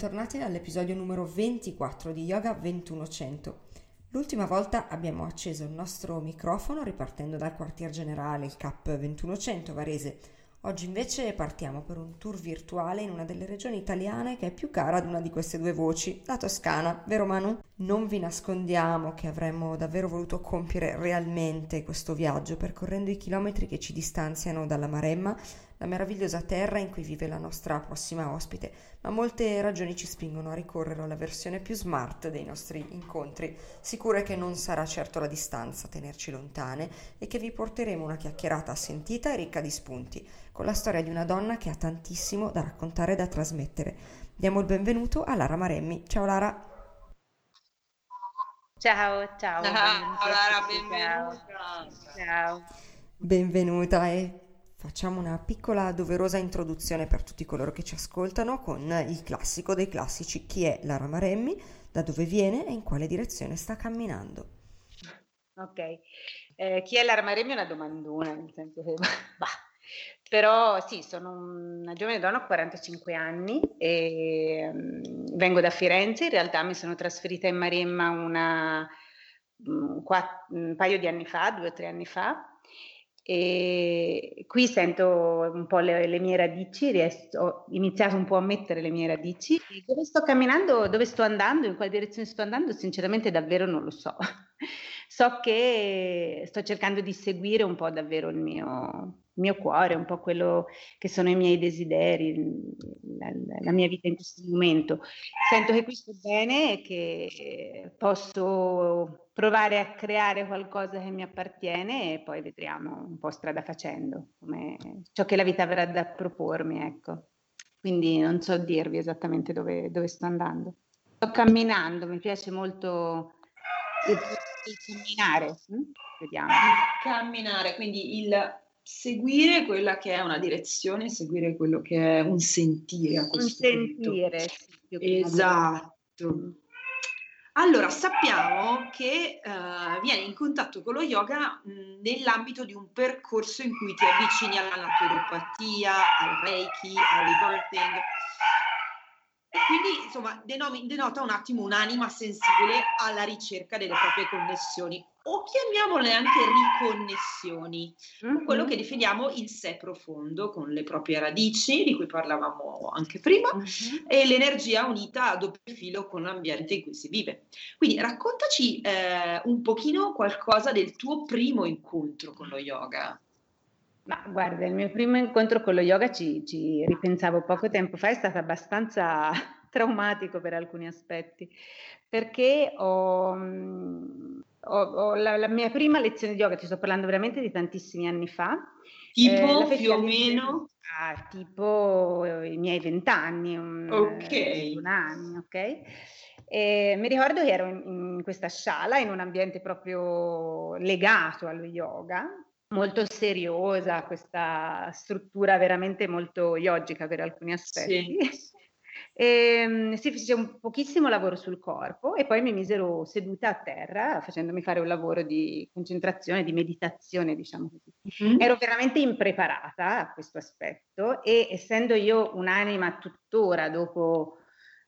Bentornati all'episodio numero 24 di Yoga 2100. L'ultima volta abbiamo acceso il nostro microfono ripartendo dal quartier generale, il CAP 2100 Varese. Oggi invece partiamo per un tour virtuale in una delle regioni italiane che è più cara ad una di queste due voci, la Toscana, vero Manu? Non vi nascondiamo che avremmo davvero voluto compiere realmente questo viaggio percorrendo i chilometri che ci distanziano dalla Maremma la meravigliosa terra in cui vive la nostra prossima ospite, ma molte ragioni ci spingono a ricorrere alla versione più smart dei nostri incontri, sicure che non sarà certo la distanza a tenerci lontane e che vi porteremo una chiacchierata sentita e ricca di spunti, con la storia di una donna che ha tantissimo da raccontare e da trasmettere. Diamo il benvenuto a Lara Maremmi. Ciao Lara. Ciao, ciao. Ciao Lara, benvenuta. Ciao. Benvenuta e Facciamo una piccola doverosa introduzione per tutti coloro che ci ascoltano con il classico dei classici chi è Lara Maremmi, da dove viene e in quale direzione sta camminando. Ok, eh, chi è Lara Maremmi è una domandona, nel senso che bah. Però sì, sono una giovane donna, ho 45 anni e um, vengo da Firenze, in realtà mi sono trasferita in Maremma una, un, quatt- un paio di anni fa, due o tre anni fa, e qui sento un po' le, le mie radici, riesco, ho iniziato un po' a mettere le mie radici. Dove sto camminando, dove sto andando, in quale direzione sto andando, sinceramente davvero non lo so. So che sto cercando di seguire un po' davvero il mio, mio cuore, un po' quello che sono i miei desideri, la, la, mia vita in questo momento. Sento che qui sto bene e che posso provare a creare qualcosa che mi appartiene e poi vedremo un po' strada facendo, come ciò che la vita avrà da propormi, ecco. Quindi non so dirvi esattamente dove, dove sto andando. Sto camminando, mi piace molto il, il camminare. Hm? Vediamo. Camminare, quindi il seguire quella che è una direzione, seguire quello che è un sentire. un sentire, sì, esatto. Allora, sappiamo che uh, vieni in contatto con lo yoga mh, nell'ambito di un percorso in cui ti avvicini alla naturopatia, al reiki, al rebirthing. Quindi, insomma, denomi, denota un attimo un'anima sensibile alla ricerca delle proprie connessioni o chiamiamole anche riconnessioni, mm-hmm. quello che definiamo il sé profondo con le proprie radici, di cui parlavamo anche prima, mm-hmm. e l'energia unita a doppio filo con l'ambiente in cui si vive. Quindi raccontaci eh, un pochino qualcosa del tuo primo incontro con lo yoga. Ma guarda, il mio primo incontro con lo yoga ci, ci ripensavo poco tempo fa, è stato abbastanza traumatico per alcuni aspetti, perché ho, mm, ho, ho la, la, mia prima lezione di yoga, ti sto parlando veramente di tantissimi anni fa. Tipo eh, più o meno? Ah, tipo i miei vent'anni, un, ok. Un anno, ok? E mi ricordo che ero in, in questa sala, in un ambiente proprio legato allo yoga, molto seriosa, questa struttura veramente molto yogica per alcuni aspetti. Sì. E, si fece un pochissimo lavoro sul corpo e poi mi misero seduta a terra facendomi fare un lavoro di concentrazione, di meditazione, diciamo così. Mm-hmm. Ero veramente impreparata a questo aspetto e essendo io un'anima tuttora dopo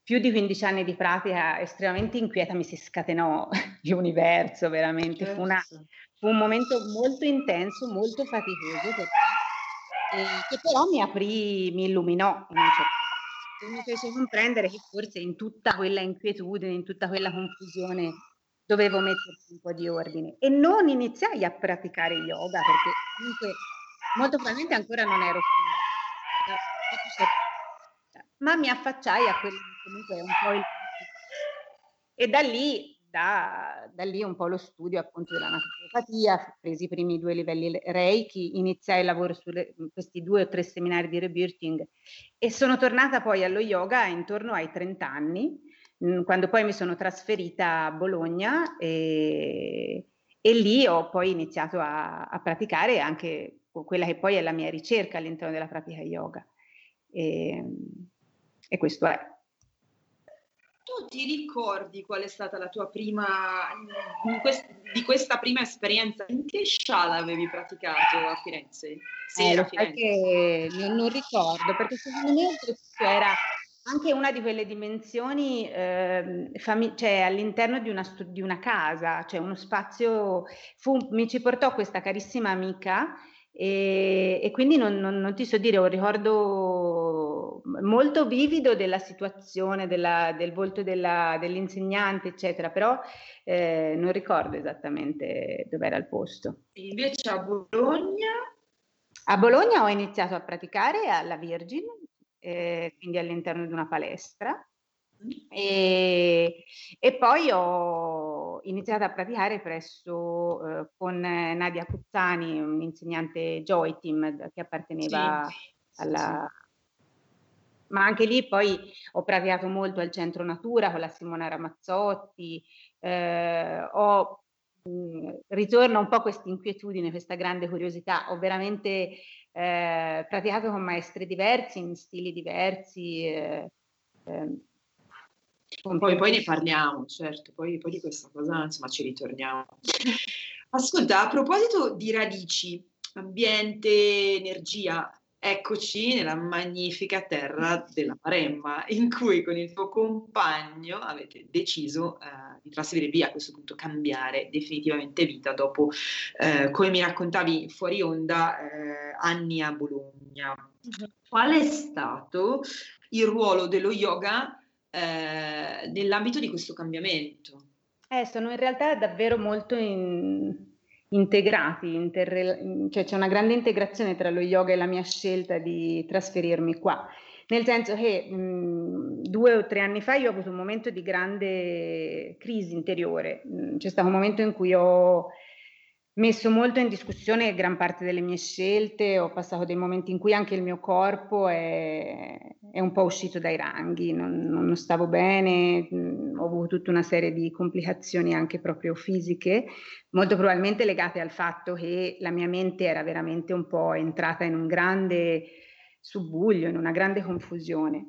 più di 15 anni di pratica estremamente inquieta, mi si scatenò l'universo veramente. Fu, una, fu, un momento molto intenso, molto faticoso, perché, eh, che però mi aprì, mi illuminò in un certo mi fece comprendere che forse in tutta quella inquietudine, in tutta quella confusione, dovevo metterci un po' di ordine. E non iniziai a praticare yoga perché comunque molto probabilmente ancora non ero ma mi affacciai a quello che comunque è un po' il e da lì da, da, lì un po' lo studio appunto della naturopatia, presi i primi due livelli Reiki, iniziai il lavoro su questi due o tre seminari di rebirthing e sono tornata poi allo yoga intorno ai 30 anni, mm, quando poi mi sono trasferita a Bologna e, e lì ho poi iniziato a, a, praticare anche quella che poi è la mia ricerca all'interno della pratica yoga. E, e questo è. Tu ti ricordi qual è stata la tua prima, quest, di questa prima esperienza? In che sciala avevi praticato a Firenze? Sì, eh, a Firenze. Non, non, ricordo, perché secondo me era anche una di quelle dimensioni eh, fami- cioè all'interno di una, stu- di una, casa, cioè uno spazio, fu, mi ci portò questa carissima amica e, e quindi non, non, non, ti so dire, ho un ricordo molto vivido della situazione, della, del volto della, dell'insegnante, eccetera, però eh, non ricordo esattamente dove era il posto. Invece a Bologna? A Bologna ho iniziato a praticare alla Virgin, eh, quindi all'interno di una palestra. E, e, poi ho iniziato a praticare presso eh, con Nadia Cuzzani, un'insegnante Joy Team che apparteneva sì, alla... Ma anche lì poi ho praticato molto al Centro Natura con la Simona Ramazzotti, eh, ho mh, mm, ritorno un po' questa inquietudine, questa grande curiosità. Ho veramente eh, praticato con maestri diversi, in stili diversi. Eh, eh, poi, poi, ne parliamo, certo, poi, poi, di questa cosa insomma ci ritorniamo. Ascolta, a proposito di radici, ambiente, energia, Eccoci nella magnifica terra della Maremma, in cui con il tuo compagno avete deciso eh, di trasferire via, a questo punto cambiare definitivamente vita dopo, eh, come mi raccontavi fuori onda, eh, anni a Bologna. Qual è stato il ruolo dello yoga eh, nell'ambito di questo cambiamento? Eh, sono in realtà davvero molto in integrati, interre- cioè c'è una grande integrazione tra lo yoga e la mia scelta di trasferirmi qua. Nel senso che mh, due o tre anni fa io ho avuto un momento di grande crisi interiore, mh, c'è stato un momento in cui ho messo molto in discussione gran parte delle mie scelte, ho passato dei momenti in cui anche il mio corpo è, è un po' uscito dai ranghi, non, non stavo bene, mh, ho avuto tutta una serie di complicazioni anche proprio fisiche, molto probabilmente legate al fatto che la mia mente era veramente un po' entrata in un grande subbuglio, in una grande confusione.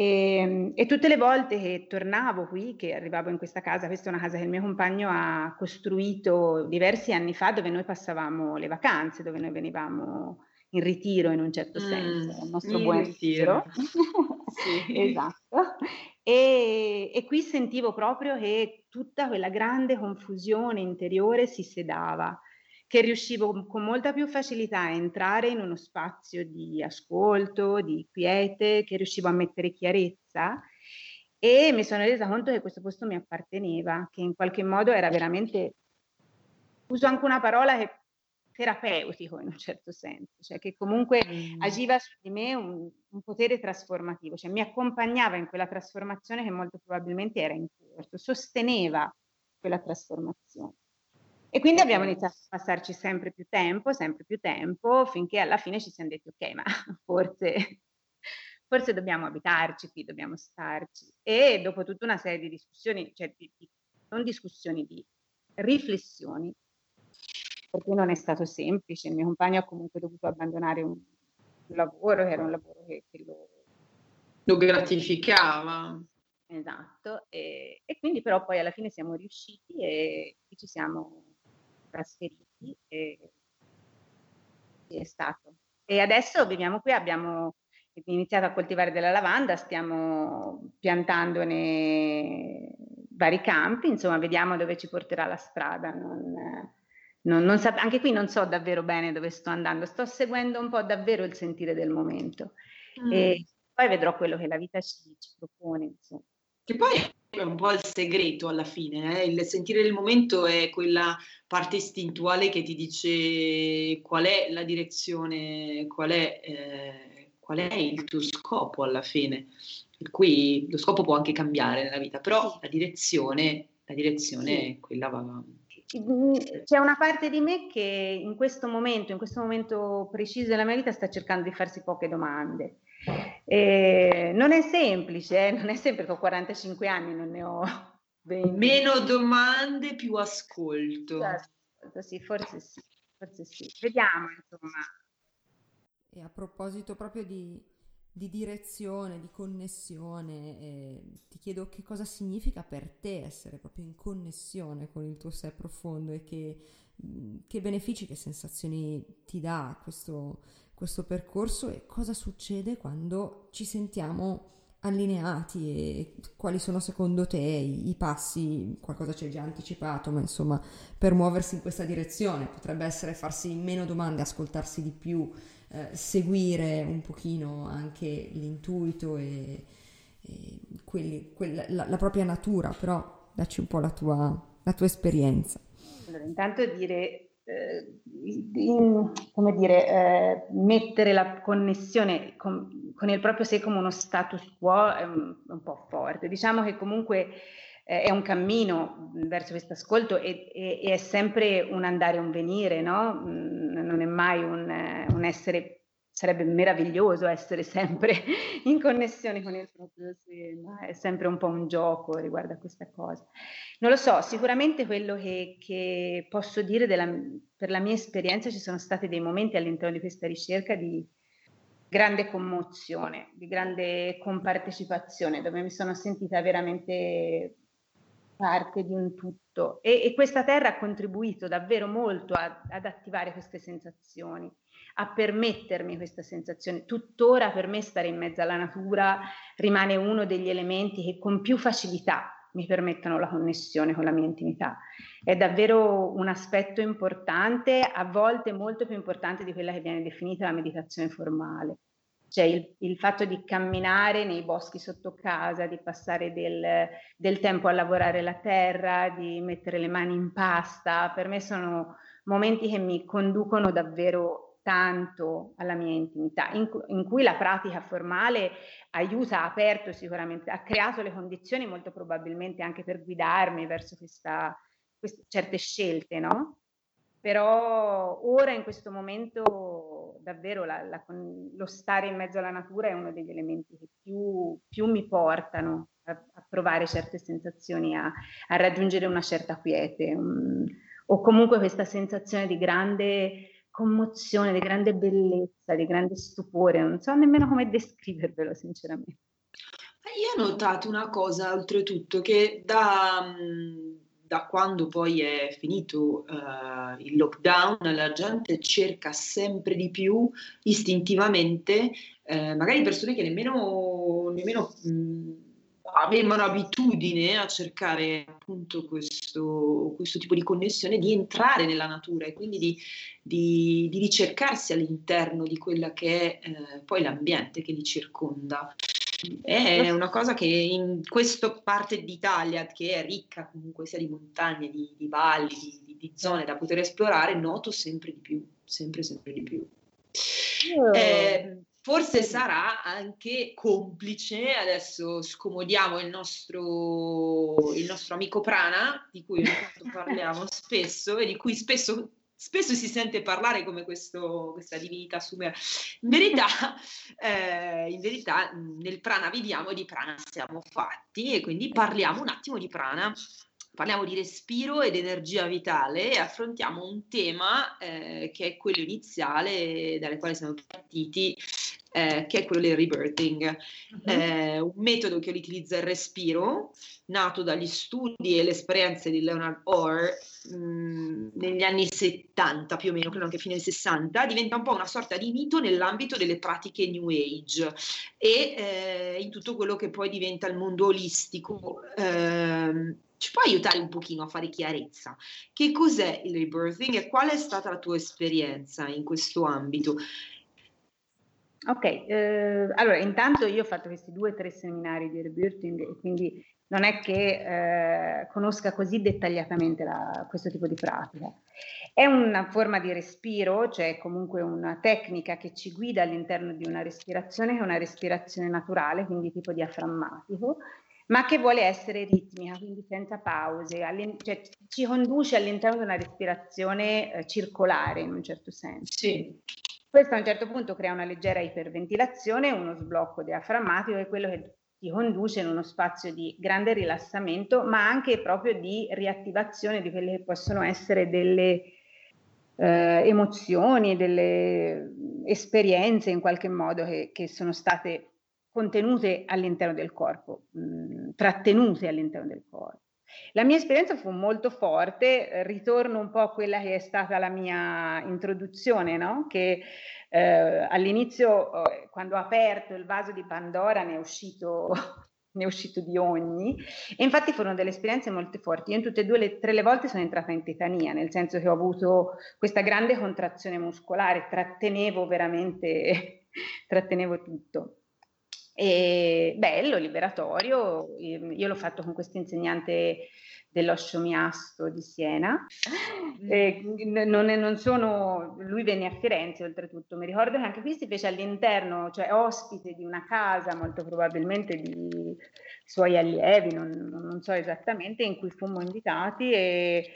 E, ehm, e, tutte le volte che tornavo qui, che arrivavo in questa casa, questa è una casa che il mio compagno ha costruito diversi anni fa, dove noi passavamo le vacanze, dove noi venivamo in ritiro in un certo mm, senso, il nostro buon ritiro. sì. esatto. E, e qui sentivo proprio che tutta quella grande confusione interiore si sedava che riuscivo con molta più facilità a entrare in uno spazio di ascolto, di quiete, che riuscivo a mettere chiarezza e mi sono resa conto che questo posto mi apparteneva, che in qualche modo era veramente, uso anche una parola che terapeutico in un certo senso, cioè che comunque mm. agiva su di me un, un, potere trasformativo, cioè mi accompagnava in quella trasformazione che molto probabilmente era in corso, sosteneva quella trasformazione. E quindi abbiamo iniziato a passarci sempre più tempo, sempre più tempo, finché alla fine ci siamo detti, ok, ma forse, forse dobbiamo abitarci qui, dobbiamo starci. E dopo tutta una serie di discussioni, cioè di, di, non discussioni, di riflessioni, perché non è stato semplice, il mio compagno ha comunque dovuto abbandonare un, un lavoro, che era un lavoro che, che lo, lo gratificava. Esatto, e, e, quindi però poi alla fine siamo riusciti e ci siamo trasferiti e, è stato. E adesso viviamo qui, abbiamo iniziato a coltivare della lavanda, stiamo piantandone vari campi, insomma vediamo dove ci porterà la strada. Non, non, non sa- anche qui non so davvero bene dove sto andando, sto seguendo un po' davvero il sentire del momento mm. e poi vedrò quello che la vita ci, ci propone. Insomma. Che poi è un po' il segreto alla fine, eh? il sentire del momento è quella parte istintuale che ti dice qual è la direzione, qual è, eh, qual è il tuo scopo alla fine. Per cui lo scopo può anche cambiare nella vita, però la direzione, la direzione è quella va. C'è una parte di me che in questo momento, in questo momento preciso della mia vita, sta cercando di farsi poche domande eh, non è semplice, eh? non è semplice, ho 45 anni, non ne ho 20. Meno domande, più ascolto. Certo, sì, forse sì, forse sì. Vediamo, insomma. E a proposito proprio di, di direzione, di connessione, eh, ti chiedo che cosa significa per te essere proprio in connessione con il tuo sé profondo e che, che benefici, che sensazioni ti dà questo, questo percorso e cosa succede quando ci sentiamo allineati e quali sono secondo te i, passi, qualcosa ci hai già anticipato, ma insomma per muoversi in questa direzione potrebbe essere farsi meno domande, ascoltarsi di più, eh, seguire un pochino anche l'intuito e, e quelli, quella, la, la, propria natura, però dacci un po' la tua, la tua esperienza. Allora, intanto dire in, come dire, eh, mettere la connessione con, con, il proprio sé come uno status quo è un, un po' forte. Diciamo che comunque eh, è un cammino verso questo ascolto e, e, e, è sempre un andare e un venire, no? Mm, non è mai un, un essere sarebbe meraviglioso essere sempre in connessione con il proprio ma è sempre un po' un gioco riguardo a questa cosa. Non lo so, sicuramente quello che, che posso dire della, per la mia esperienza ci sono stati dei momenti all'interno di questa ricerca di grande commozione, di grande compartecipazione, dove mi sono sentita veramente parte di un tutto e, e questa terra ha contribuito davvero molto a, ad attivare queste sensazioni a permettermi questa sensazione. Tuttora per me stare in mezzo alla natura rimane uno degli elementi che con più facilità mi permettono la connessione con la mia intimità. È davvero un aspetto importante, a volte molto più importante di quella che viene definita la meditazione formale. Cioè il, il fatto di camminare nei boschi sotto casa, di passare del, del tempo a lavorare la terra, di mettere le mani in pasta, per me sono momenti che mi conducono davvero tanto alla mia intimità, in, in, cui la pratica formale aiuta, ha aperto sicuramente, ha creato le condizioni molto probabilmente anche per guidarmi verso questa, queste, certe scelte, no? Però ora in questo momento davvero la, la, lo stare in mezzo alla natura è uno degli elementi che più, più mi portano a, a, provare certe sensazioni, a, a raggiungere una certa quiete, um, o comunque questa sensazione di grande commozione, di grande bellezza, di grande stupore, non so nemmeno come descrivervelo sinceramente. Io ho notato una cosa oltretutto che da, da quando poi è finito uh, il lockdown la gente cerca sempre di più istintivamente, eh, magari persone che nemmeno, nemmeno mh, avevano abitudine a cercare appunto questo, questo, tipo di connessione, di entrare nella natura e quindi di, di, di ricercarsi all'interno di quella che è eh, poi l'ambiente che li circonda. È una cosa che in questa parte d'Italia, che è ricca comunque sia di montagne, di, di valli, di, di, zone da poter esplorare, noto sempre di più, sempre, sempre di più. Eh, Forse sarà anche complice, adesso scomodiamo il nostro, il nostro amico Prana, di cui parliamo spesso e di cui spesso, spesso si sente parlare come questo, questa divinità sumera. In verità, eh, in verità nel Prana viviamo e di Prana siamo fatti e quindi parliamo un attimo di Prana parliamo di respiro ed energia vitale e affrontiamo un tema eh, che è quello iniziale dalle quali siamo partiti, eh, che è quello del rebirthing, uh-huh. eh, un metodo che utilizza il respiro, nato dagli studi e le esperienze di Leonard Orr mh, negli anni 70 più o meno, credo anche fine anni 60, diventa un po' una sorta di mito nell'ambito delle pratiche New Age e eh, in tutto quello che poi diventa il mondo olistico. Eh, ci puoi aiutare un pochino a fare chiarezza? Che cos'è il rebirthing e qual è stata la tua esperienza in questo ambito? Ok, eh, allora intanto io ho fatto questi due o tre seminari di rebirthing e quindi non è che eh, conosca così dettagliatamente la, questo tipo di pratica. È una forma di respiro, cioè comunque una tecnica che ci guida all'interno di una respirazione che è una respirazione naturale, quindi tipo diaframmatico, ma che vuole essere ritmica, quindi senza pause, cioè ci conduce all'interno di una respirazione eh, circolare in un certo senso. Sì. Questo a un certo punto crea una leggera iperventilazione, uno sblocco diaframmatico che è quello che ti conduce in uno spazio di grande rilassamento, ma anche proprio di riattivazione di quelle che possono essere delle eh, emozioni, delle esperienze in qualche modo che, che sono state contenute all'interno del corpo, mh, mm, trattenute all'interno del corpo. La mia esperienza fu molto forte, ritorno un po' a quella che è stata la mia introduzione, no? che Eh, all'inizio, eh, quando ho aperto il vaso di Pandora, ne è uscito ne è uscito di ogni e infatti furono delle esperienze molto forti. Io in tutte e due le tre le volte sono entrata in tetania, nel senso che ho avuto questa grande contrazione muscolare, trattenevo veramente, trattenevo tutto. E bello, liberatorio, io l'ho fatto con questo insegnante dell'Osciomiasto di Siena. Eh, non, non sono, lui venne a Firenze oltretutto, mi ricordo che anche qui si fece all'interno, cioè ospite di una casa, molto probabilmente di suoi allievi, non, non so esattamente, in cui fummo invitati e,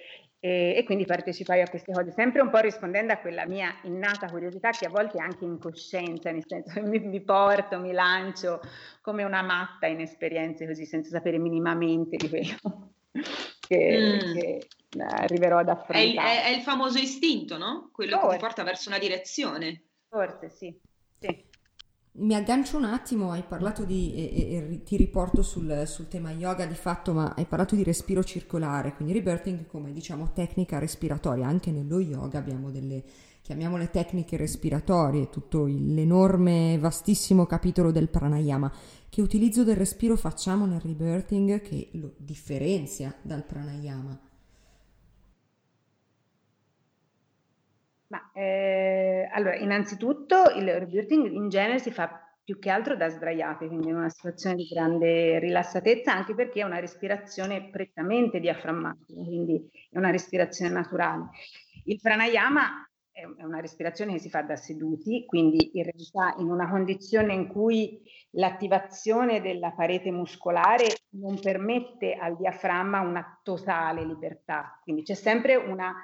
e, e, quindi partecipai a queste cose, sempre un po' rispondendo a quella mia innata curiosità che a volte è anche incoscienza, nel senso che mi, mi porto, mi lancio come una matta in esperienze così senza sapere minimamente di quello che, mm. che arriverò ad affrontare. È il, è, è il, famoso istinto, no? Quello Forse. che ti porta verso una direzione. Forse sì. Mi aggancio un attimo, hai parlato di, e, e, ti riporto sul, sul, tema yoga di fatto, ma hai parlato di respiro circolare, quindi rebirthing come diciamo tecnica respiratoria, anche nello yoga abbiamo delle, chiamiamole tecniche respiratorie, tutto l'enorme, vastissimo capitolo del pranayama. Che utilizzo del respiro facciamo nel rebirthing che lo differenzia dal pranayama? Ma, eh, allora, innanzitutto il rebirthing in genere si fa più che altro da sdraiati, quindi in una situazione di grande rilassatezza, anche perché è una respirazione prettamente diaframmatica, quindi è una respirazione naturale. Il pranayama è una respirazione che si fa da seduti, quindi in realtà in una condizione in cui l'attivazione della parete muscolare non permette al diaframma una totale libertà, quindi c'è sempre una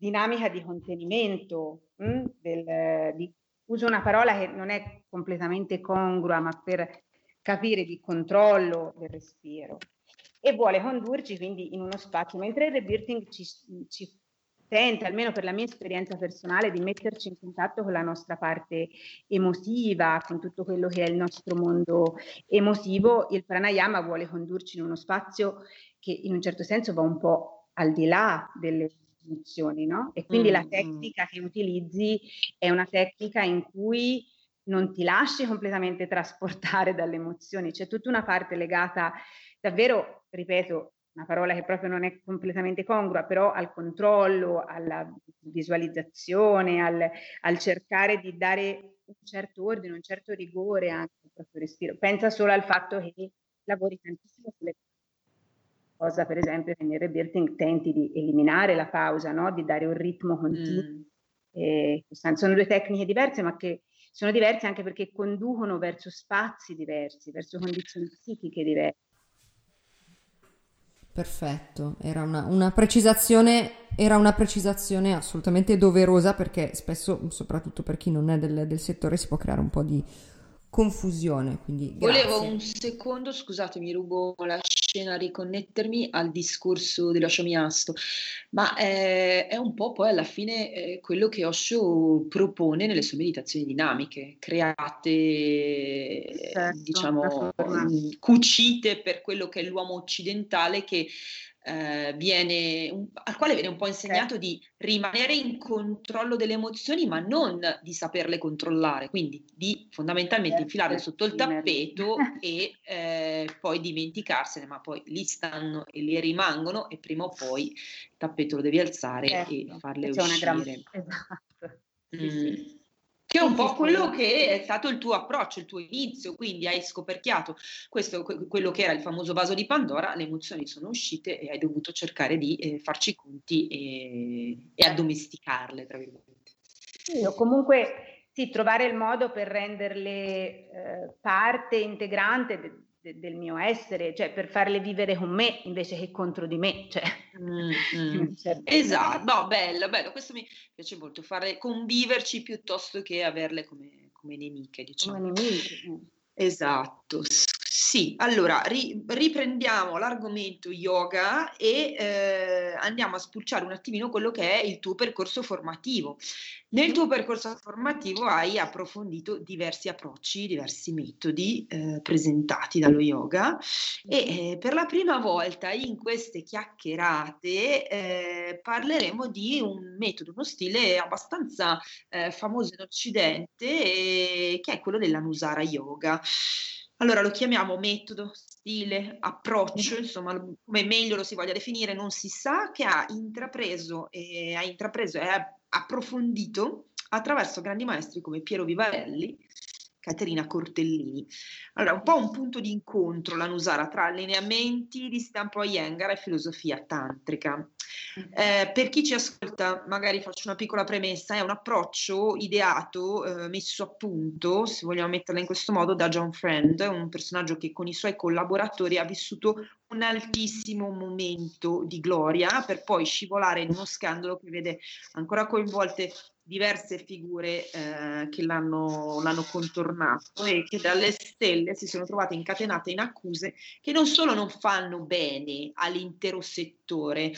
dinamica di contenimento, mh, hm, del, di, uso una parola che non è completamente congrua, ma per capire di controllo del respiro. E vuole condurci quindi in uno spazio, mentre il rebirthing ci, ci tenta, almeno per la mia esperienza personale, di metterci in contatto con la nostra parte emotiva, con tutto quello che è il nostro mondo emotivo, il pranayama vuole condurci in uno spazio che in un certo senso va un po' al di là delle emozioni, no? E quindi mm, la tecnica che utilizzi è una tecnica in cui non ti lasci completamente trasportare dalle emozioni, c'è tutta una parte legata davvero, ripeto, una parola che proprio non è completamente congrua, però al controllo, alla visualizzazione, al, al cercare di dare un certo ordine, un certo rigore anche al proprio respiro. Pensa solo al fatto che lavori tantissimo sulle cosa per esempio che nel rebirthing tenti di eliminare la pausa, no? di dare un ritmo continuo. Mm. E, sono due tecniche diverse, ma che sono diverse anche perché conducono verso spazi diversi, verso condizioni psichiche diverse. Perfetto, era una, una, precisazione, era una precisazione assolutamente doverosa perché spesso, soprattutto per chi non è del, del settore, si può creare un po' di confusione. Quindi Volevo un secondo, scusatemi, rubo la scena, riconnettermi al discorso dell'Osho Miasto, ma eh, è un po' poi alla fine eh, quello che Osho propone nelle sue meditazioni dinamiche, create, certo, diciamo, cucite per quello che è l'uomo occidentale che eh, viene, un, al quale viene un po' insegnato di rimanere in controllo delle emozioni, ma non di saperle controllare, quindi di fondamentalmente certo, infilarle sotto il tappeto e eh, poi dimenticarsene, ma poi lì stanno e lì rimangono e prima o poi il tappeto lo devi alzare certo, e farle uscire. Gran... Esatto. Mm. Sì, sì. Che è un po' quello che è stato il tuo approccio, il tuo inizio, quindi hai scoperchiato questo, quello che era il famoso vaso di Pandora, le emozioni sono uscite e hai dovuto cercare di eh, farci i conti e, e addomesticarle, tra virgolette. Sì, o comunque sì, trovare il modo per renderle eh, parte integrante de- de- del mio essere, cioè per farle vivere con me invece che contro di me. Cioè. Mm, mm. esatto, no, bello, bello, questo mi piace molto, fare conviverci piuttosto che averle come, come nemiche, diciamo. Come nemiche. Esatto, Sì, allora ri- riprendiamo l'argomento yoga e eh, andiamo a spulciare un attimino quello che è il tuo percorso formativo. Nel tuo percorso formativo hai approfondito diversi approcci, diversi metodi eh, presentati dallo yoga e eh, per la prima volta in queste chiacchierate eh, parleremo di un metodo, uno stile abbastanza eh, famoso in Occidente che è quello dell'Anusara Yoga. Allora lo chiamiamo metodo, stile, approccio, insomma, come meglio lo si voglia definire, non si sa, che ha intrapreso e ha intrapreso e ha approfondito attraverso grandi maestri come Piero Vivarelli, Caterina Cortellini. Allora, un po' un punto di incontro la Nusara tra allineamenti di stampo Iyengar e filosofia tantrica. Eh, per chi ci ascolta, magari faccio una piccola premessa, è un approccio ideato, eh, messo a punto, se vogliamo metterla in questo modo, da John Friend, un personaggio che con i suoi collaboratori ha vissuto un altissimo momento di gloria per poi scivolare in uno scandalo che vede ancora coinvolte diverse figure eh, che l'hanno, l'hanno, contornato e che dalle stelle si sono trovate incatenate in accuse che non solo non fanno bene all'intero settore,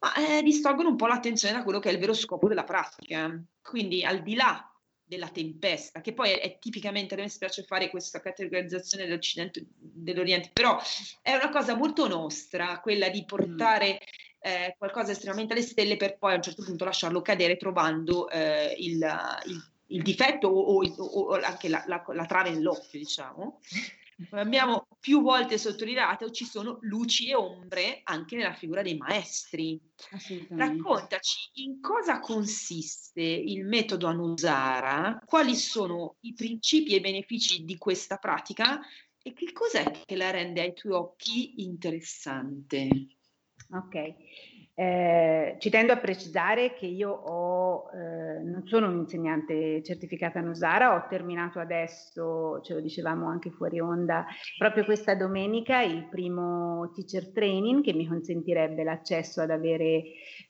ma eh, distolgono un po' l'attenzione da quello che è il vero scopo della pratica. Quindi al di là della tempesta, che poi è, è, tipicamente, a me spiace fare questa categorizzazione dell'Occidente dell'Oriente, però è una cosa molto nostra, quella di portare eh, qualcosa estremamente alle stelle per poi a un certo punto lasciarlo cadere trovando eh, il, il, il, difetto o, o, o anche la, la, la, trave nell'occhio, diciamo. Abbiamo più volte sottolineato, ci sono luci e ombre anche nella figura dei maestri. Raccontaci in cosa consiste il metodo Anusara, quali sono i principi e i benefici di questa pratica e che cos'è che la rende ai tuoi occhi interessante. Ok, eh, ci tendo a precisare che io ho, eh, non sono un'insegnante certificata Nusara, ho terminato adesso, ce lo dicevamo anche fuori onda, proprio questa domenica il primo teacher training che mi consentirebbe l'accesso ad avere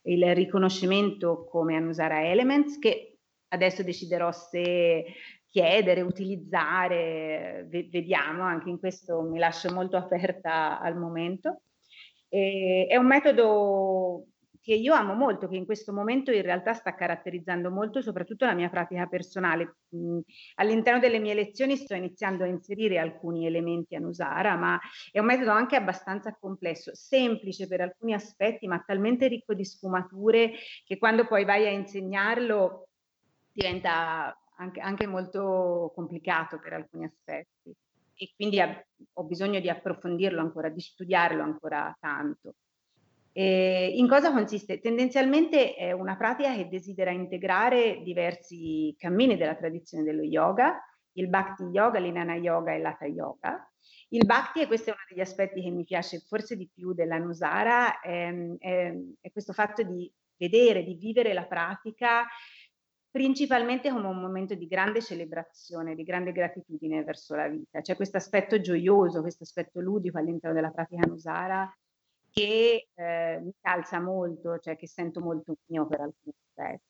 il riconoscimento come Anusara Elements che adesso deciderò se chiedere, utilizzare, vediamo, anche in questo mi lascio molto aperta al momento. E, è un metodo che io amo molto, che in questo momento in realtà sta caratterizzando molto soprattutto la mia pratica personale. all'interno delle mie lezioni sto iniziando a inserire alcuni elementi a Nusara, ma è un metodo anche abbastanza complesso, semplice per alcuni aspetti, ma talmente ricco di sfumature che quando poi vai a insegnarlo diventa anche, anche molto complicato per alcuni aspetti e quindi ha, ho bisogno di approfondirlo ancora, di studiarlo ancora tanto. E in cosa consiste? Tendenzialmente è una pratica che desidera integrare diversi cammini della tradizione dello yoga, il Bhakti Yoga, l'Inana Yoga e l'Hatha Yoga. Il Bhakti, e questo è uno degli aspetti che mi piace forse di più della Nusara, è, è, è questo fatto di vedere, di vivere la pratica principalmente come un momento di grande celebrazione, di grande gratitudine verso la vita. C'è questo aspetto gioioso, questo aspetto ludico all'interno della pratica Nusara che eh, mi calza molto, cioè che sento molto mio per alcuni aspetti.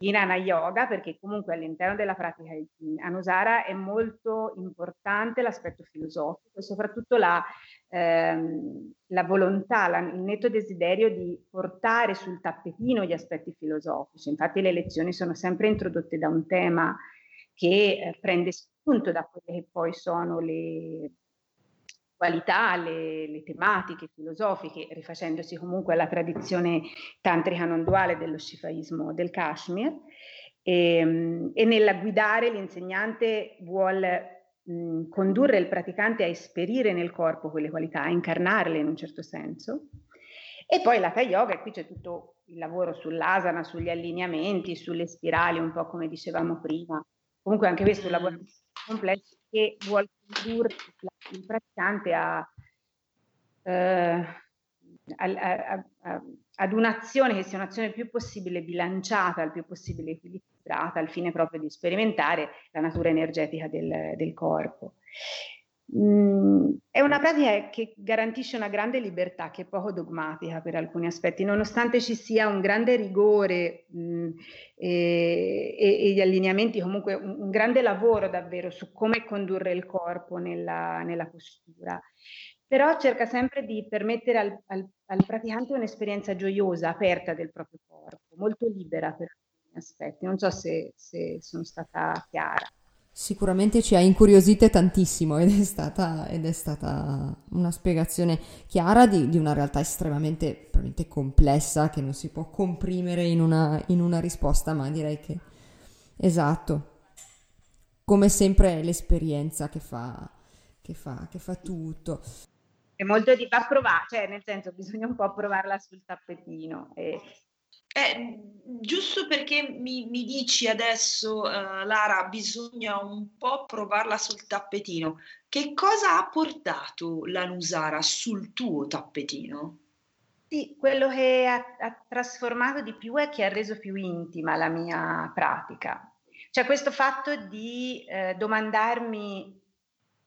Inana Yoga, perché comunque all'interno della pratica di Anusara è molto importante l'aspetto filosofico e soprattutto la, ehm, la volontà, la, il netto desiderio di portare sul tappetino gli aspetti filosofici. Infatti le lezioni sono sempre introdotte da un tema che eh, prende spunto da quelle che poi sono le, qualità, le, le, tematiche filosofiche, rifacendosi comunque alla tradizione tantrica non duale dello shifaismo del Kashmir. E, ehm, e nella guidare l'insegnante vuole mh, condurre il praticante a esperire nel corpo quelle qualità, a incarnarle in un certo senso. E poi l'Hatha Yoga, e qui c'è tutto il lavoro sull'asana, sugli allineamenti, sulle spirali, un po' come dicevamo prima. Comunque anche questo è un lavoro mm. complesso che vuole condurre il praticante a, eh, a, a, ad un'azione che sia un'azione il più possibile bilanciata, il più possibile equilibrata, al fine proprio di sperimentare la natura energetica del, del corpo. Mm, è una pratica che garantisce una grande libertà, che è poco dogmatica per alcuni aspetti, nonostante ci sia un grande rigore mm, e, e, gli allineamenti, comunque un, un, grande lavoro davvero su come condurre il corpo nella, nella postura. Però cerca sempre di permettere al, al, al praticante un'esperienza gioiosa, aperta del proprio corpo, molto libera per aspetti. Non so se, se sono stata chiara sicuramente ci ha incuriosite tantissimo ed è stata, ed è stata una spiegazione chiara di, di una realtà estremamente complessa che non si può comprimere in una, in una risposta, ma direi che esatto, come sempre è l'esperienza che fa, che fa, che fa tutto. È molto di va provare, cioè nel senso bisogna un po' provarla sul tappetino e eh, giusto perché mi, mi dici adesso, uh, Lara, bisogna un po' provarla sul tappetino. Che cosa ha portato la Nusara sul tuo tappetino? Sì, quello che ha, ha, trasformato di più è che ha reso più intima la mia pratica. Cioè questo fatto di eh, domandarmi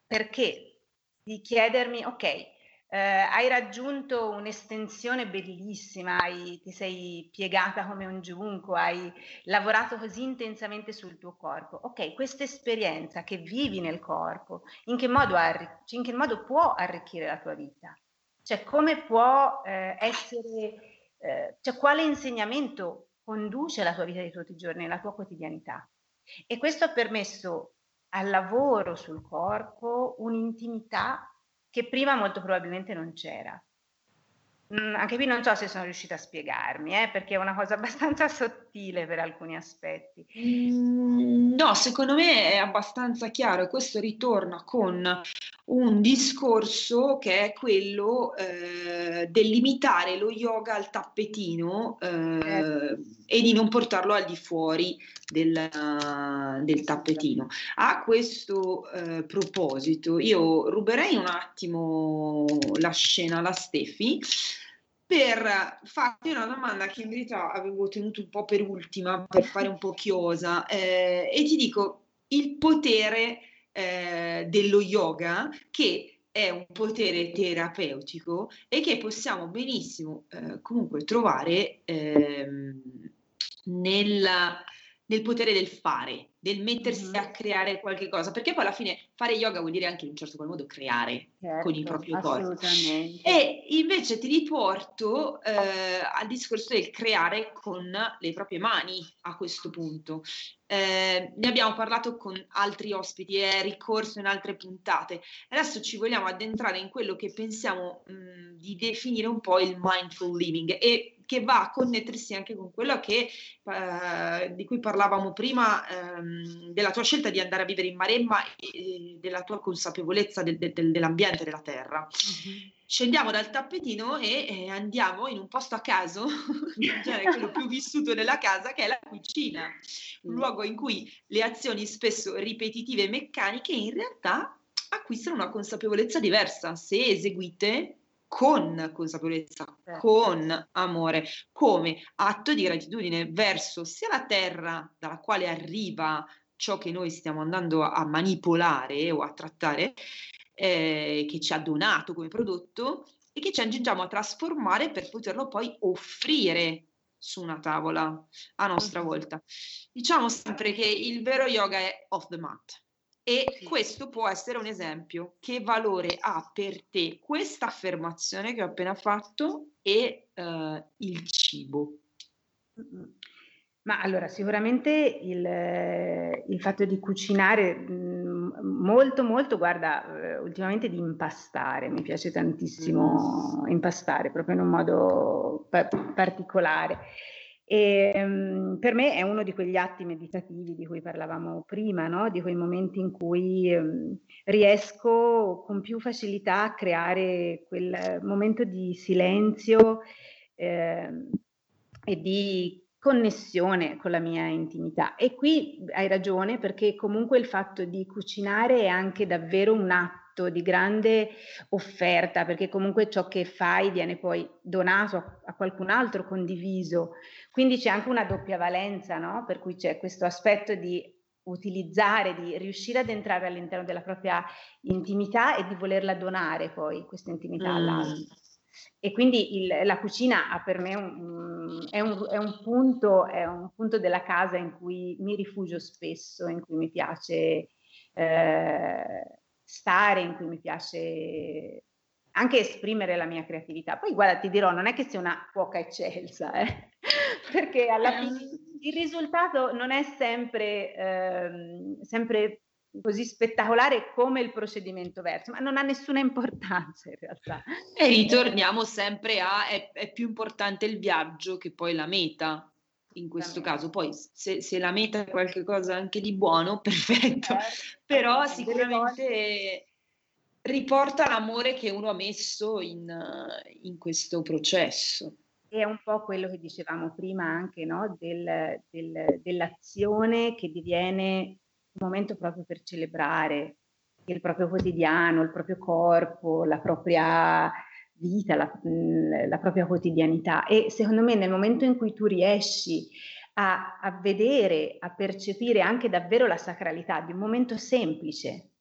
perché, di chiedermi, ok, eh, hai raggiunto un'estensione bellissima, hai, ti sei piegata come un giunco, hai lavorato così intensamente sul tuo corpo. Ok, questa esperienza che vivi nel corpo, in che modo, arri- in che modo può arricchire la tua vita? Cioè, come può eh, essere, eh, cioè, quale insegnamento conduce la tua vita di tutti i giorni, la tua quotidianità? E questo ha permesso al lavoro sul corpo un'intimità che prima molto probabilmente non c'era. Mm, anche qui non so se sono riuscita a spiegarmi, eh, perché è una cosa abbastanza sottile per alcuni aspetti. Mm, no, secondo me è abbastanza chiaro e questo ritorna con un discorso che è quello eh, del limitare lo yoga al tappetino eh, e di non portarlo al di fuori del, del tappetino. A questo uh, proposito, io ruberei un attimo la scena alla Steffi per farti una domanda che in verità avevo tenuto un po' per ultima, per fare un po' chiosa, eh, e ti dico il potere eh, dello yoga che è un potere terapeutico e che possiamo benissimo eh, comunque trovare ehm, nella, nel potere del fare, del mettersi mm-hmm. a creare qualche cosa, perché poi alla fine fare yoga vuol dire anche in un certo qual modo creare certo, con il certo, proprio corpo. E invece ti riporto eh, al discorso del creare con le proprie mani a questo punto. Eh, ne abbiamo parlato con altri ospiti, è ricorso in altre puntate. Adesso ci vogliamo addentrare in quello che pensiamo mh, di definire un po' il mindful living e che va a connettersi anche con quello che, eh, di cui parlavamo prima, ehm, della tua scelta di andare a vivere in Maremma e della tua consapevolezza del, del, dell'ambiente della terra. Mm-hmm. Scendiamo dal tappetino e eh, andiamo in un posto a caso, cioè quello più vissuto nella casa, che è la cucina, un mm. luogo in cui le azioni spesso ripetitive e meccaniche in realtà acquistano una consapevolezza diversa se eseguite con consapevolezza, certo. con amore, come atto di gratitudine verso sia la terra dalla quale arriva ciò che noi stiamo andando a manipolare o a trattare, eh, che ci ha donato come prodotto e che ci accingiamo a trasformare per poterlo poi offrire su una tavola a nostra volta. Diciamo sempre che il vero yoga è off the mat. E questo può essere un esempio. Che valore ha per te questa affermazione che ho appena fatto e uh, il cibo? Ma allora, sicuramente il, il fatto di cucinare molto, molto, guarda, eh, ultimamente di impastare, mi piace tantissimo impastare, proprio in un modo pa- particolare. E, um, per me è uno di quegli atti meditativi di cui parlavamo prima, no? di quei momenti in cui um, riesco con più facilità a creare quel momento di silenzio eh, e di connessione con la mia intimità. E qui hai ragione perché comunque il fatto di cucinare è anche davvero un atto di grande offerta, perché comunque ciò che fai viene poi donato a, a qualcun altro, condiviso. Quindi c'è anche una doppia valenza, no? Per cui c'è questo aspetto di utilizzare, di riuscire ad entrare all'interno della propria intimità e di volerla donare poi questa intimità mm. all'altro. E quindi il, la cucina ha per me un, è, un, è, un punto, è, un, punto, della casa in cui mi rifugio spesso, in cui mi piace eh, stare, in cui mi piace anche esprimere la mia creatività. Poi guarda, ti dirò, non è che sia una cuoca eccelsa, eh? perché alla fine il risultato non è sempre, ehm, sempre così spettacolare come il procedimento verso, ma non ha nessuna importanza in realtà. E ritorniamo sempre a è, è più importante il viaggio che poi la meta in questo caso. Poi se, se, la meta è qualcosa anche di buono, perfetto, certo, però sicuramente riporta l'amore che uno ha messo in, in, questo processo. È un po' quello che dicevamo prima anche, no? Del, del, dell'azione che diviene un momento proprio per celebrare il proprio quotidiano, il proprio corpo, la propria vita, la, la propria quotidianità. E secondo me nel momento in cui tu riesci a, a, vedere, a percepire anche davvero la sacralità di un momento semplice,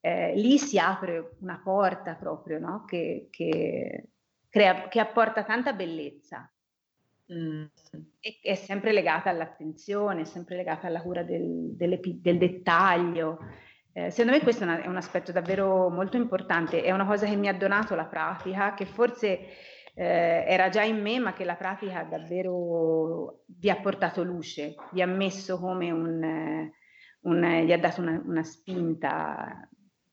eh, lì si apre una porta proprio no? che, che, crea, che apporta tanta bellezza. Mm. E, è sempre legata all'attenzione, è sempre legata alla cura del, del dettaglio. Eh, secondo me questo è, una, è, un aspetto davvero molto importante, è una cosa che mi ha donato la pratica, che forse eh, era già in me, ma che la pratica davvero vi ha portato luce, vi ha messo come un, un gli ha dato una, una spinta,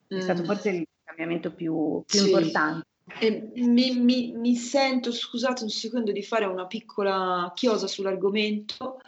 è mm. stato forse il cambiamento più, più sì. importante. Eh, mi, mi, mi, sento, scusate un secondo, di fare una piccola chiosa sull'argomento.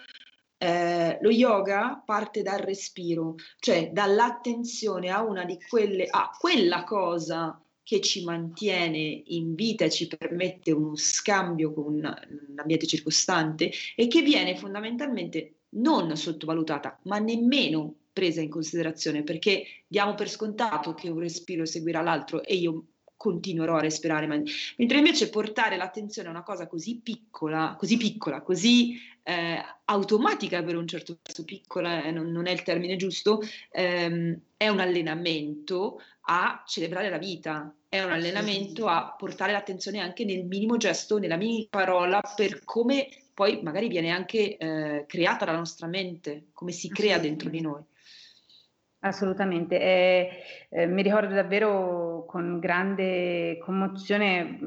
Eh, lo yoga parte dal respiro, cioè dall'attenzione a una di quelle, a quella cosa che ci mantiene in vita e ci permette uno scambio con l'ambiente circostante e che viene fondamentalmente non sottovalutata, ma nemmeno presa in considerazione perché diamo per scontato che un respiro seguirà l'altro e io continuerò a respirare, mentre invece portare l'attenzione a una cosa così piccola, così piccola, così eh, automatica per un certo verso, piccola eh, non, non, è il termine giusto, ehm, è un allenamento a celebrare la vita, è un allenamento a portare l'attenzione anche nel minimo gesto, nella minima parola, per come poi magari viene anche eh, creata la nostra mente, come si crea dentro di noi. Assolutamente, eh, eh, mi ricordo davvero con grande commozione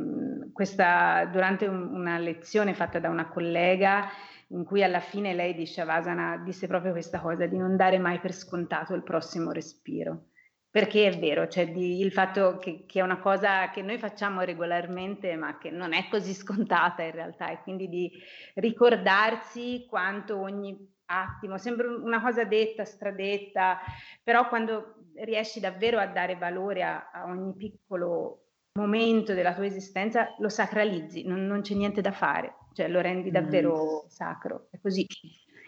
questa, durante un, una lezione fatta da una collega in cui alla fine lei dice a Vasana, disse proprio questa cosa di non dare mai per scontato il prossimo respiro, perché è vero, cioè di, il fatto che, che, è una cosa che noi facciamo regolarmente ma che non è così scontata in realtà e quindi di ricordarsi quanto ogni attimo, sembra una cosa detta, stradetta, però quando riesci davvero a dare valore a, a ogni piccolo momento della tua esistenza, lo sacralizzi, non, non, c'è niente da fare, cioè lo rendi davvero mm. sacro. È così.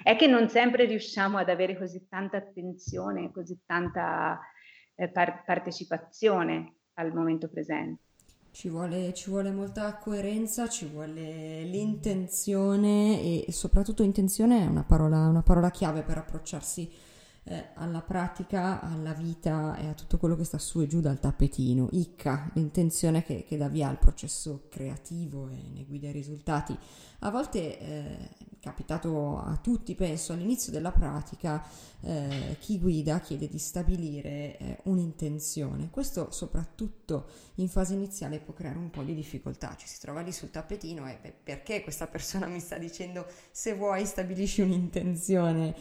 È che non sempre riusciamo ad avere così tanta attenzione, così tanta eh, par- partecipazione al momento presente. Ci vuole, ci vuole, molta coerenza, ci vuole l'intenzione e, soprattutto intenzione è una parola, una parola chiave per approcciarsi eh, alla pratica, alla vita e a tutto quello che sta su e giù dal tappetino. Icca, l'intenzione che, che dà via al processo creativo e ne guida i risultati. A volte eh, capitato a tutti, penso, all'inizio della pratica, eh, chi guida chiede di stabilire eh, un'intenzione. Questo soprattutto in fase iniziale può creare un po' di difficoltà. Ci si trova lì sul tappetino e beh, perché questa persona mi sta dicendo se vuoi stabilisci un'intenzione,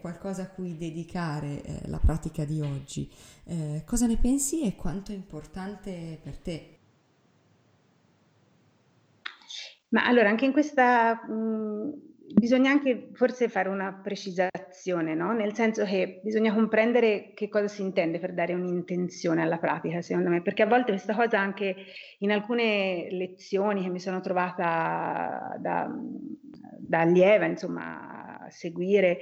qualcosa a cui dedicare eh, la pratica di oggi. Eh, cosa ne pensi e quanto è importante per te? Ma allora, anche in questa mh, bisogna anche forse fare una precisazione, no? nel senso che bisogna comprendere che cosa si intende per dare un'intenzione alla pratica, secondo me, perché a volte questa cosa anche in alcune lezioni che mi sono trovata da, da allieva, insomma, a seguire,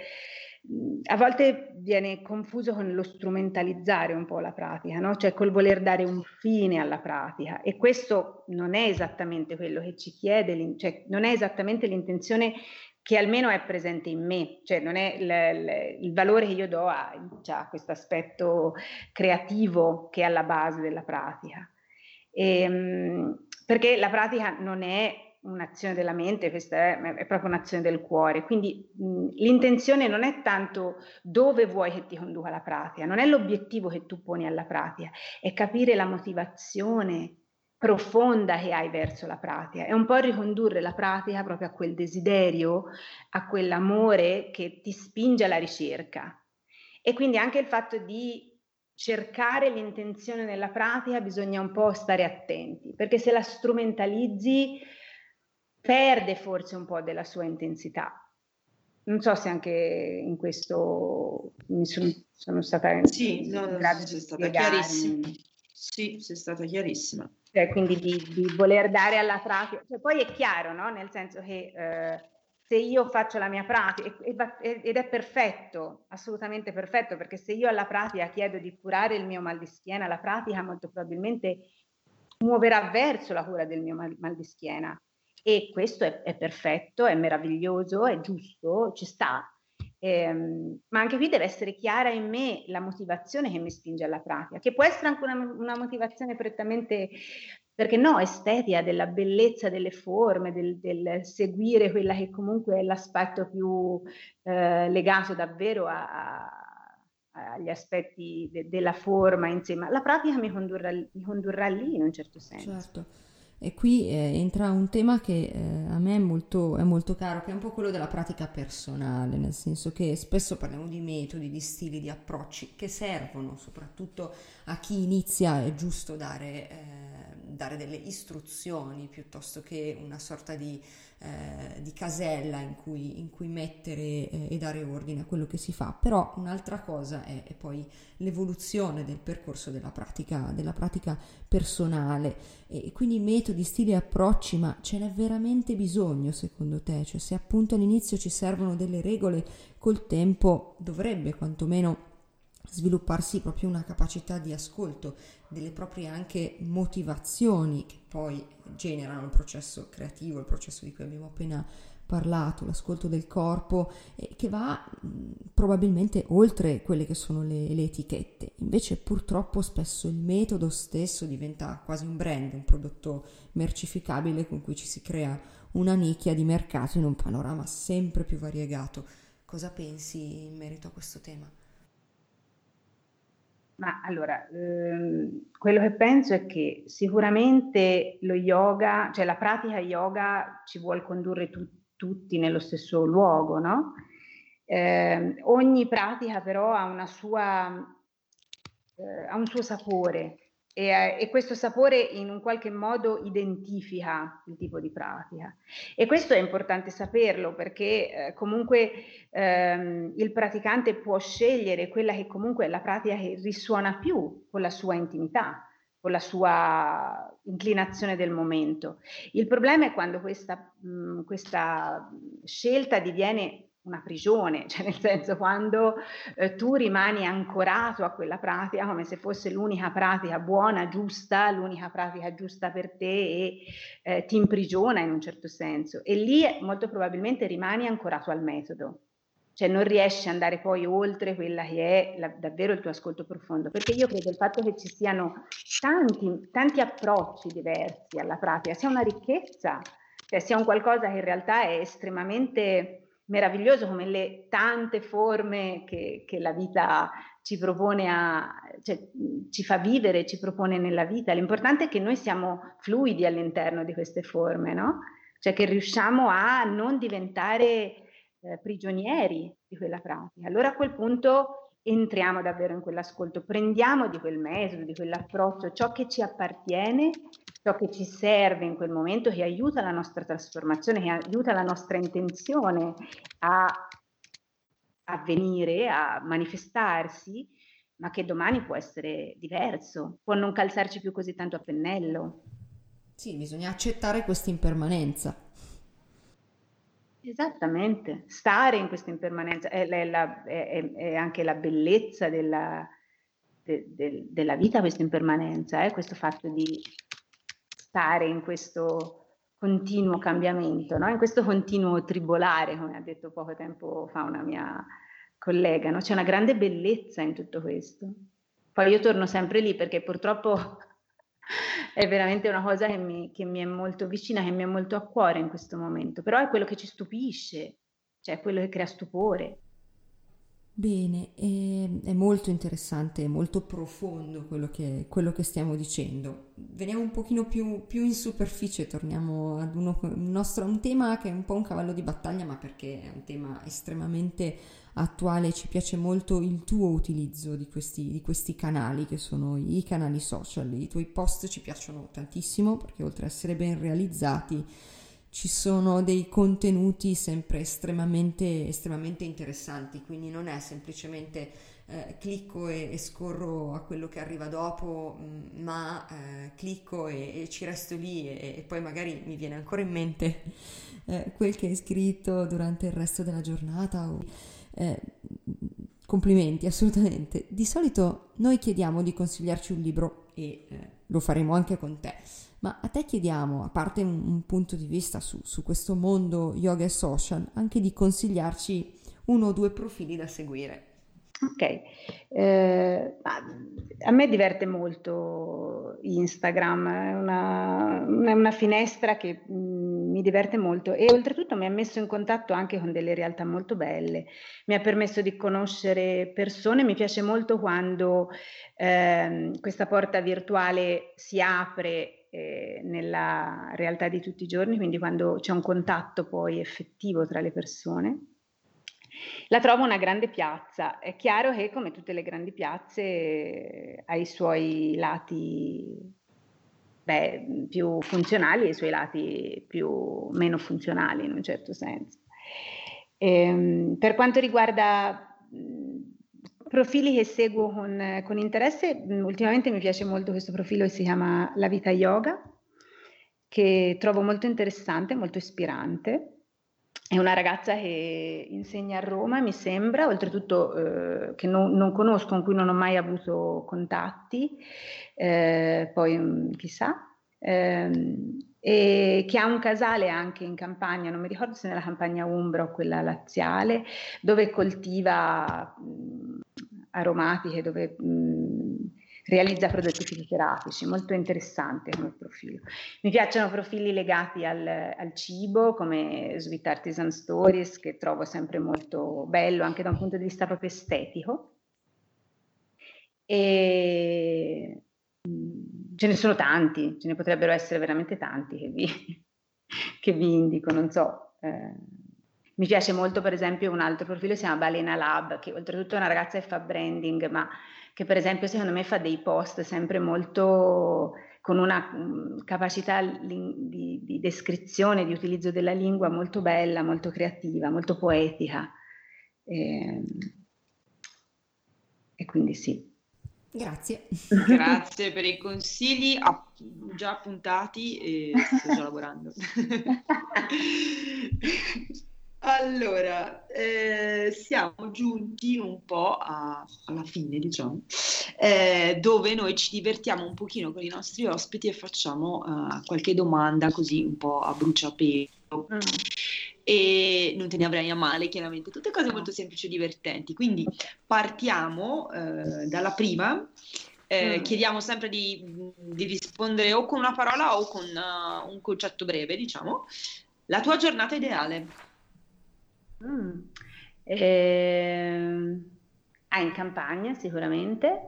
a volte viene confuso con lo strumentalizzare un po' la pratica, no? cioè col voler dare un fine alla pratica e questo non è esattamente quello che ci chiede, cioè non è esattamente l'intenzione che almeno è presente in me, cioè non è il, il valore che io do a, a questo aspetto creativo che è alla base della pratica. E, ehm, perché la pratica non è un'azione della mente, questa è, è proprio un'azione del cuore. Quindi mh, l'intenzione non è tanto dove vuoi che ti conduca la pratica, non è l'obiettivo che tu poni alla pratica, è capire la motivazione profonda che hai verso la pratica, è un po' ricondurre la pratica proprio a quel desiderio, a quell'amore che ti spinge alla ricerca. E quindi anche il fatto di cercare l'intenzione nella pratica bisogna un po' stare attenti, perché se la strumentalizzi perde forse un po' della sua intensità. Non so se anche in questo mi sono, sono stata sì, in no, grado di stata chiarissima. Sì, sei stata chiarissima. Cioè, quindi di, di, voler dare alla pratica, cioè, poi è chiaro, no? nel senso che eh, se io faccio la mia pratica, ed è perfetto, assolutamente perfetto, perché se io alla pratica chiedo di curare il mio mal di schiena, la pratica molto probabilmente muoverà verso la cura del mio mal, mal di schiena. E questo è, è, perfetto, è meraviglioso, è giusto, ci sta. Ehm, ma anche qui deve essere chiara in me la motivazione che mi spinge alla pratica, che può essere anche una, una motivazione prettamente, perché no, estetica, della bellezza delle forme, del, del seguire quella che comunque è l'aspetto più eh, legato davvero a, a, agli aspetti de, della forma insieme. La pratica mi condurrà, mi condurrà lì in un certo senso. Certo. E qui eh, entra un tema che eh, a me è molto, è molto, caro, che è un po' quello della pratica personale, nel senso che spesso parliamo di metodi, di stili, di approcci che servono soprattutto a chi inizia, è giusto dare, eh, dare delle istruzioni piuttosto che una sorta di eh, di casella in cui, in cui mettere eh, e dare ordine a quello che si fa, però un'altra cosa è, è poi l'evoluzione del percorso della pratica, della pratica personale e quindi metodi, stili e approcci, ma ce n'è veramente bisogno secondo te? Cioè se appunto all'inizio ci servono delle regole, col tempo dovrebbe quantomeno svilupparsi proprio una capacità di ascolto delle proprie anche motivazioni che poi generano il processo creativo, il processo di cui abbiamo appena parlato, l'ascolto del corpo, eh, che va mh, probabilmente oltre quelle che sono le, le, etichette. Invece purtroppo spesso il metodo stesso diventa quasi un brand, un prodotto mercificabile con cui ci si crea una nicchia di mercato in un panorama sempre più variegato. Cosa pensi in merito a questo tema? Ma allora, ehm, quello che penso è che sicuramente lo yoga, cioè la pratica yoga ci vuole condurre tu, tutti nello stesso luogo, no? Eh, ogni pratica però ha, sua, eh, ha un suo sapore e, eh, e, questo sapore in un qualche modo identifica il tipo di pratica. E questo è importante saperlo perché eh, comunque ehm, il praticante può scegliere quella che comunque è la pratica che risuona più con la sua intimità con la sua inclinazione del momento. Il problema è quando questa, mh, questa scelta diviene una prigione, cioè nel senso quando eh, tu rimani ancorato a quella pratica come se fosse l'unica pratica buona, giusta, l'unica pratica giusta per te e eh, ti imprigiona in un certo senso e lì molto probabilmente rimani ancorato al metodo. Cioè non riesci ad andare poi oltre quella che è la, davvero il tuo ascolto profondo, perché io credo il fatto che ci siano tanti, tanti approcci diversi alla pratica sia una ricchezza, cioè sia un qualcosa che in realtà è estremamente meraviglioso come le tante forme che, che la vita ci propone a, cioè, ci fa vivere, ci propone nella vita. L'importante è che noi siamo fluidi all'interno di queste forme, no? Cioè che riusciamo a non diventare eh, prigionieri di quella pratica. Allora a quel punto entriamo davvero in quell'ascolto, prendiamo di quel metodo, di quell'approccio, ciò che ci appartiene ciò che ci serve in quel momento, che aiuta la nostra trasformazione, che aiuta la nostra intenzione a avvenire, a manifestarsi, ma che domani può essere diverso, può non calzarci più così tanto a pennello. Sì, bisogna accettare questa impermanenza. Esattamente, stare in questa impermanenza è, è, la, è, è anche la bellezza della, de, de, della vita, questa impermanenza, eh? questo fatto di stare in questo continuo cambiamento, no? in questo continuo tribolare, come ha detto poco tempo fa una mia collega, no? c'è una grande bellezza in tutto questo. Poi io torno sempre lì perché purtroppo è veramente una cosa che mi, che mi, è molto vicina, che mi è molto a cuore in questo momento, però è quello che ci stupisce, cioè quello che crea stupore. Bene, è, è molto interessante, molto profondo quello che, quello che, stiamo dicendo. Veniamo un pochino più, più in superficie, torniamo ad uno, nostro, un tema che è un po' un cavallo di battaglia, ma perché è un tema estremamente attuale, ci piace molto il tuo utilizzo di questi, di questi canali che sono i canali social. I tuoi post ci piacciono tantissimo perché oltre ad essere ben realizzati ci sono dei contenuti sempre estremamente, estremamente interessanti, quindi non è semplicemente eh, clicco e, e, scorro a quello che arriva dopo, mm, ma eh, clicco e, e, ci resto lì e, e, poi magari mi viene ancora in mente eh, quel che hai scritto durante il resto della giornata. O, eh, complimenti, assolutamente. Di solito noi chiediamo di consigliarci un libro e eh, lo faremo anche con te ma a te chiediamo, a parte un, un punto di vista su, su, questo mondo yoga e social, anche di consigliarci uno o due profili da seguire. Ok, eh, a me diverte molto Instagram, è una, una finestra che mm, mi diverte molto e oltretutto mi ha messo in contatto anche con delle realtà molto belle, mi ha permesso di conoscere persone, mi piace molto quando eh, questa porta virtuale si apre eh, nella realtà di tutti i giorni, quindi quando c'è un contatto poi effettivo tra le persone. La trovo una grande piazza. È chiaro che come tutte le grandi piazze ha i suoi lati beh, più funzionali e i suoi lati più meno funzionali in un certo senso. Ehm, per quanto riguarda profili che seguo con, con interesse, mm, ultimamente mi piace molto questo profilo che si chiama La vita yoga, che trovo molto interessante, molto ispirante. È una ragazza che insegna a Roma, mi sembra, oltretutto eh, che non, non, conosco, con cui non ho mai avuto contatti, eh, poi mm, chissà, ehm, e che ha un casale anche in campagna, non mi ricordo se nella campagna Umbra o quella laziale, dove coltiva mh, mm, aromatiche, dove mh, realizza prodotti fitoterapici, molto interessante come profilo. Mi piacciono profili legati al, al, cibo, come Sweet Artisan Stories, che trovo sempre molto bello anche da un punto di vista proprio estetico. E ce ne sono tanti, ce ne potrebbero essere veramente tanti che vi, che vi indico, non so. Eh, mi piace molto, per esempio, un altro profilo si chiama Balena Lab, che oltretutto è una ragazza che fa branding, ma che per esempio secondo me fa dei post sempre molto con una capacità li, di, di, descrizione, di utilizzo della lingua molto bella, molto creativa, molto poetica. E, ehm, e quindi sì. Grazie. Grazie per i consigli già appuntati e sto già lavorando. Allora, eh, siamo giunti un po' a, alla fine, diciamo, eh, dove noi ci divertiamo un pochino con i nostri ospiti e facciamo uh, qualche domanda così un po' a bruciapelo. Mm. E non te ne avrai a male, chiaramente, tutte cose molto semplici e divertenti. Quindi partiamo eh, dalla prima. Eh, mm. Chiediamo sempre di, di, rispondere o con una parola o con uh, un concetto breve, diciamo. La tua giornata ideale. Mm. Eh, ah, in campagna sicuramente,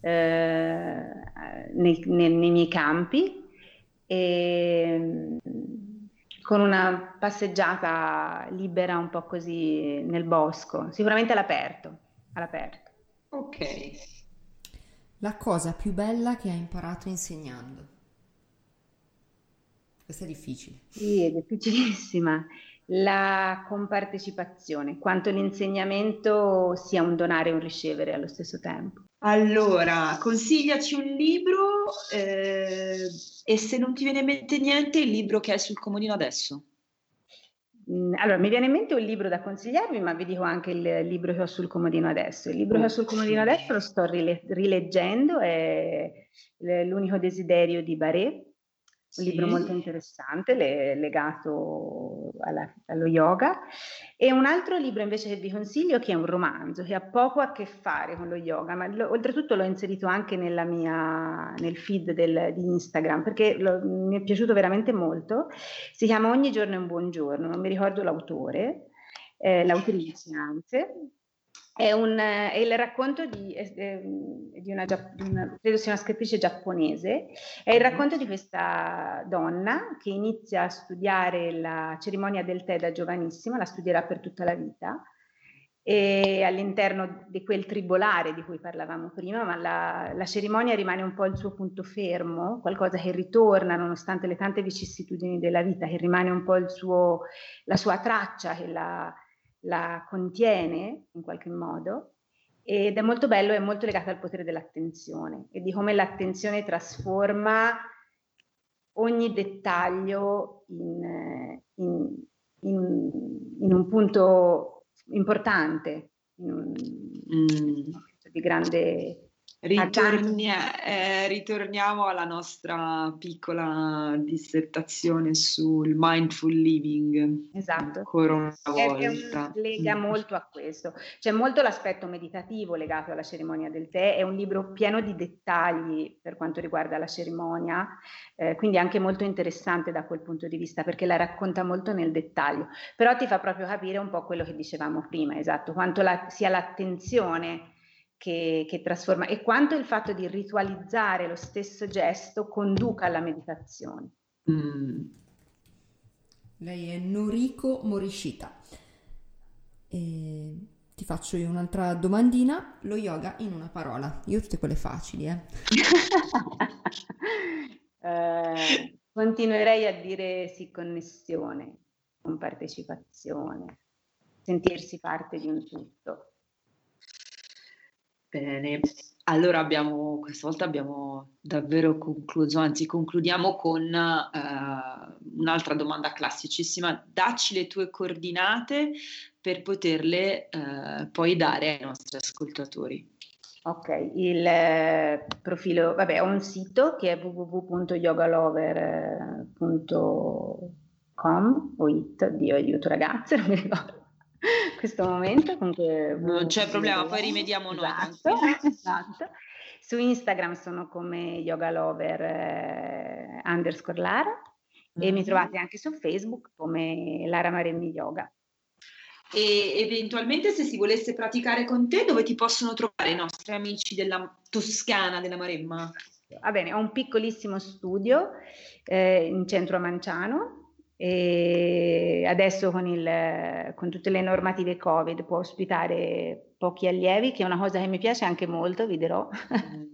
eh, nei, nei, nei, miei campi, e, con una passeggiata libera un po' così nel bosco, sicuramente all'aperto. all'aperto. Ok. La cosa più bella che hai imparato insegnando? Questa è difficile. Sì, è difficilissima la compartecipazione, quanto l'insegnamento sia un donare e un ricevere allo stesso tempo. Allora, consigliaci un libro eh, e se non ti viene in mente niente, il libro che hai sul comodino adesso. Mm, allora, mi viene in mente un libro da consigliarvi, ma vi dico anche il libro che ho sul comodino adesso. Il libro che ho sul comodino adesso lo sto rile- rileggendo, è L'unico desiderio di Baré, un libro molto interessante le, legato alla, allo yoga, e un altro libro invece che vi consiglio che è un romanzo che ha poco a che fare con lo yoga, ma lo, oltretutto l'ho inserito anche mia, nel feed del, di Instagram perché lo, mi è piaciuto veramente molto. Si chiama Ogni giorno è un buon giorno, non mi ricordo l'autore, eh, l'autrice anzi, è, un, è, il racconto di, di, una, di, una, credo sia una scrittrice giapponese, è il racconto di questa donna che inizia a studiare la cerimonia del tè da giovanissima, la studierà per tutta la vita, e all'interno di quel tribolare di cui parlavamo prima, ma la, la, cerimonia rimane un po' il suo punto fermo, qualcosa che ritorna nonostante le tante vicissitudini della vita, che rimane un po' suo, la sua traccia, che la la contiene in qualche modo ed è molto bello, è molto legato al potere dell'attenzione e di come l'attenzione trasforma ogni dettaglio in, in, in, in un punto importante, in un, mm. di grande Ritornia, eh, ritorniamo alla nostra piccola dissertazione sul mindful living. Esatto. Ancora una volta. È, lega molto a questo. C'è molto l'aspetto meditativo legato alla cerimonia del tè. È un libro pieno di dettagli per quanto riguarda la cerimonia, eh, quindi anche molto interessante da quel punto di vista perché la racconta molto nel dettaglio. Però ti fa proprio capire un po' quello che dicevamo prima, esatto, quanto la, sia l'attenzione che, che, trasforma e quanto il fatto di ritualizzare lo stesso gesto conduca alla meditazione. Mm. Lei è Noriko Morishita. E ti faccio io un'altra domandina. Lo yoga in una parola. Io tutte quelle facili, eh. eh continuerei a dire sì, connessione, compartecipazione, sentirsi parte di un tutto. Bene, allora abbiamo, questa volta abbiamo davvero concluso, anzi concludiamo con uh, un'altra domanda classicissima. Dacci le tue coordinate per poterle uh, poi dare ai nostri ascoltatori. Ok, il eh, profilo, vabbè, ho un sito che è www.yogalover.com o it, Dio aiuto ragazze, non mi ricordo questo momento. Comunque, non c'è problema, poi rimediamo noi. Esatto, esatto. Su Instagram sono come yogalover eh, underscore Lara mm-hmm. e mi mm-hmm. trovate anche su Facebook come Lara Maremmi Yoga. E eventualmente se si volesse praticare con te, dove ti possono trovare i nostri amici della Toscana, della Maremma? Va bene, ho un piccolissimo studio eh, in centro a Manciano, e adesso con, il, con, tutte le normative Covid può ospitare pochi allievi, che è una cosa che mi piace anche molto, vi dirò, mm,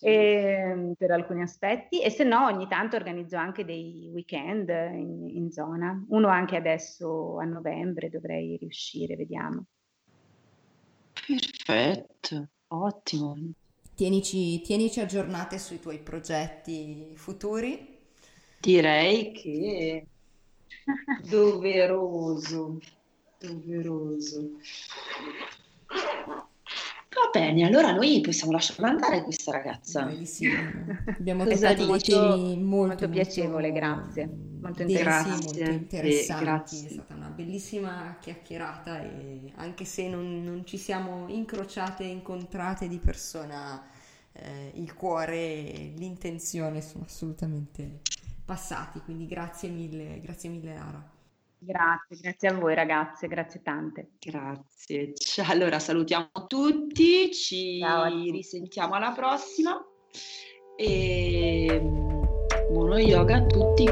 e, ehm, per alcuni aspetti. E se no, ogni tanto organizzo anche dei weekend in, in zona. Uno anche adesso a novembre dovrei riuscire, vediamo. Perfetto, ottimo. Tienici, tienici aggiornate sui tuoi progetti futuri Direi che doveroso, doveroso. Va bene, allora noi possiamo lasciarla andare questa ragazza. Bellissimo. Abbiamo toccato dei temi molto, molto piacevole, grazie. Molto interessanti. Molto interessanti. È stata una bellissima chiacchierata e anche se non, non ci siamo incrociate e incontrate di persona, eh, il cuore e l'intenzione sono assolutamente passati, quindi grazie mille, grazie mille Lara. Grazie, grazie a voi ragazze, grazie tante. Grazie. Allora salutiamo tutti, ci tutti. risentiamo alla prossima e buono yoga a tutti.